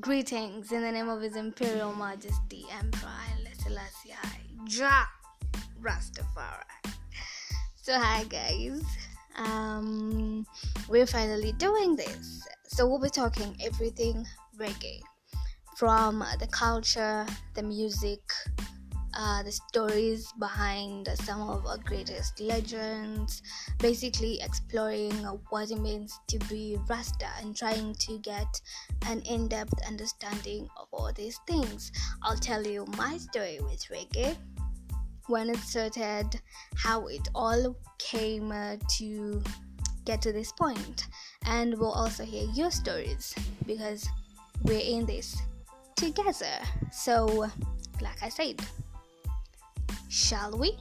Greetings in the name of His Imperial Majesty Emperor Selassie Jah Rastafari. So hi guys, um, we're finally doing this. So we'll be talking everything reggae, from the culture, the music, uh, the stories behind some of our greatest legends, basically exploring what it means to be Rasta and trying to get an in depth understanding of all these things. I'll tell you my story with reggae, when it started, how it all came uh, to get to this point, and we'll also hear your stories because we're in this together. So, like I said, Shall we?